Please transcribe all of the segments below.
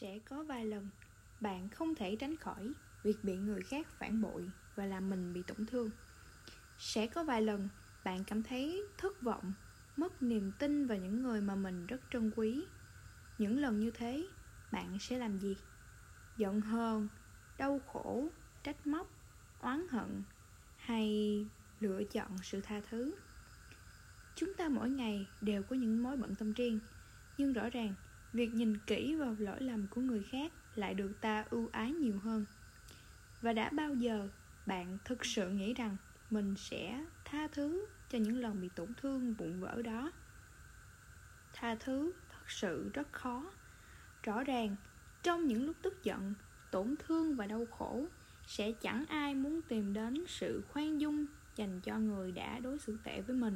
sẽ có vài lần. Bạn không thể tránh khỏi việc bị người khác phản bội và làm mình bị tổn thương. Sẽ có vài lần, bạn cảm thấy thất vọng, mất niềm tin vào những người mà mình rất trân quý. Những lần như thế, bạn sẽ làm gì? Giận hờn, đau khổ, trách móc, oán hận hay lựa chọn sự tha thứ? Chúng ta mỗi ngày đều có những mối bận tâm riêng, nhưng rõ ràng việc nhìn kỹ vào lỗi lầm của người khác lại được ta ưu ái nhiều hơn. Và đã bao giờ bạn thực sự nghĩ rằng mình sẽ tha thứ cho những lần bị tổn thương vụn vỡ đó? Tha thứ thật sự rất khó. Rõ ràng, trong những lúc tức giận, tổn thương và đau khổ sẽ chẳng ai muốn tìm đến sự khoan dung dành cho người đã đối xử tệ với mình.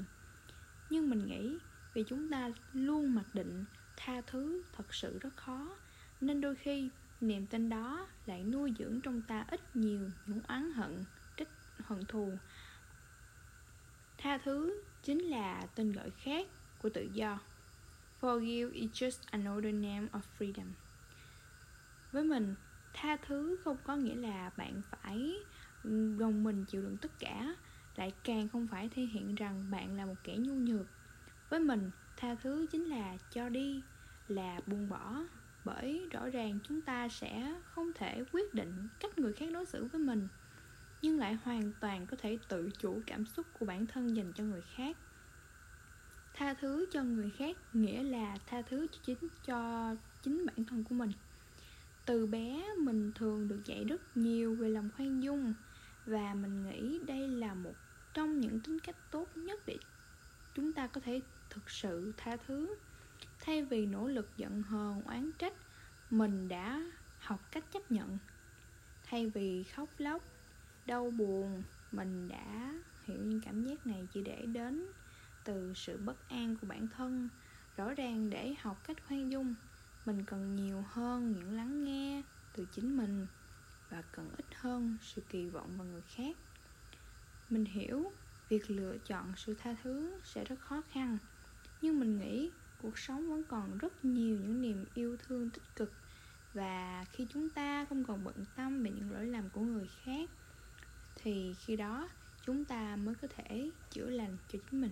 Nhưng mình nghĩ vì chúng ta luôn mặc định tha thứ thật sự rất khó. Nên đôi khi, niềm tin đó lại nuôi dưỡng trong ta ít nhiều những oán hận, trích, hận thù. Tha thứ chính là tên gọi khác của tự do. Forgive is just another name of freedom. Với mình, tha thứ không có nghĩa là bạn phải gồng mình chịu đựng tất cả. Lại càng không phải thể hiện rằng bạn là một kẻ nhu nhược. Với mình tha thứ chính là cho đi, là buông bỏ, bởi rõ ràng chúng ta sẽ không thể quyết định cách người khác đối xử với mình, nhưng lại hoàn toàn có thể tự chủ cảm xúc của bản thân dành cho người khác. Tha thứ cho người khác nghĩa là tha thứ cho chính cho chính bản thân của mình. Từ bé mình thường được dạy rất nhiều về lòng khoan dung và mình nghĩ đây là một trong những tính cách tốt nhất để chúng ta có thể thực sự tha thứ. Thay vì nỗ lực giận hờn, oán trách, mình đã học cách chấp nhận. Thay vì khóc lóc, đau buồn, mình đã hiểu những cảm giác này chỉ để đến từ sự bất an của bản thân. Rõ ràng để học cách khoan dung, mình cần nhiều hơn những lắng nghe từ chính mình và cần ít hơn sự kỳ vọng vào người khác. Mình hiểu việc lựa chọn sự tha thứ sẽ rất khó khăn. Nhưng mình nghĩ cuộc sống vẫn còn rất nhiều những niềm yêu thương tích cực và khi chúng ta không còn bận tâm về những lỗi lầm của người khác, thì khi đó chúng ta mới có thể chữa lành cho chính mình.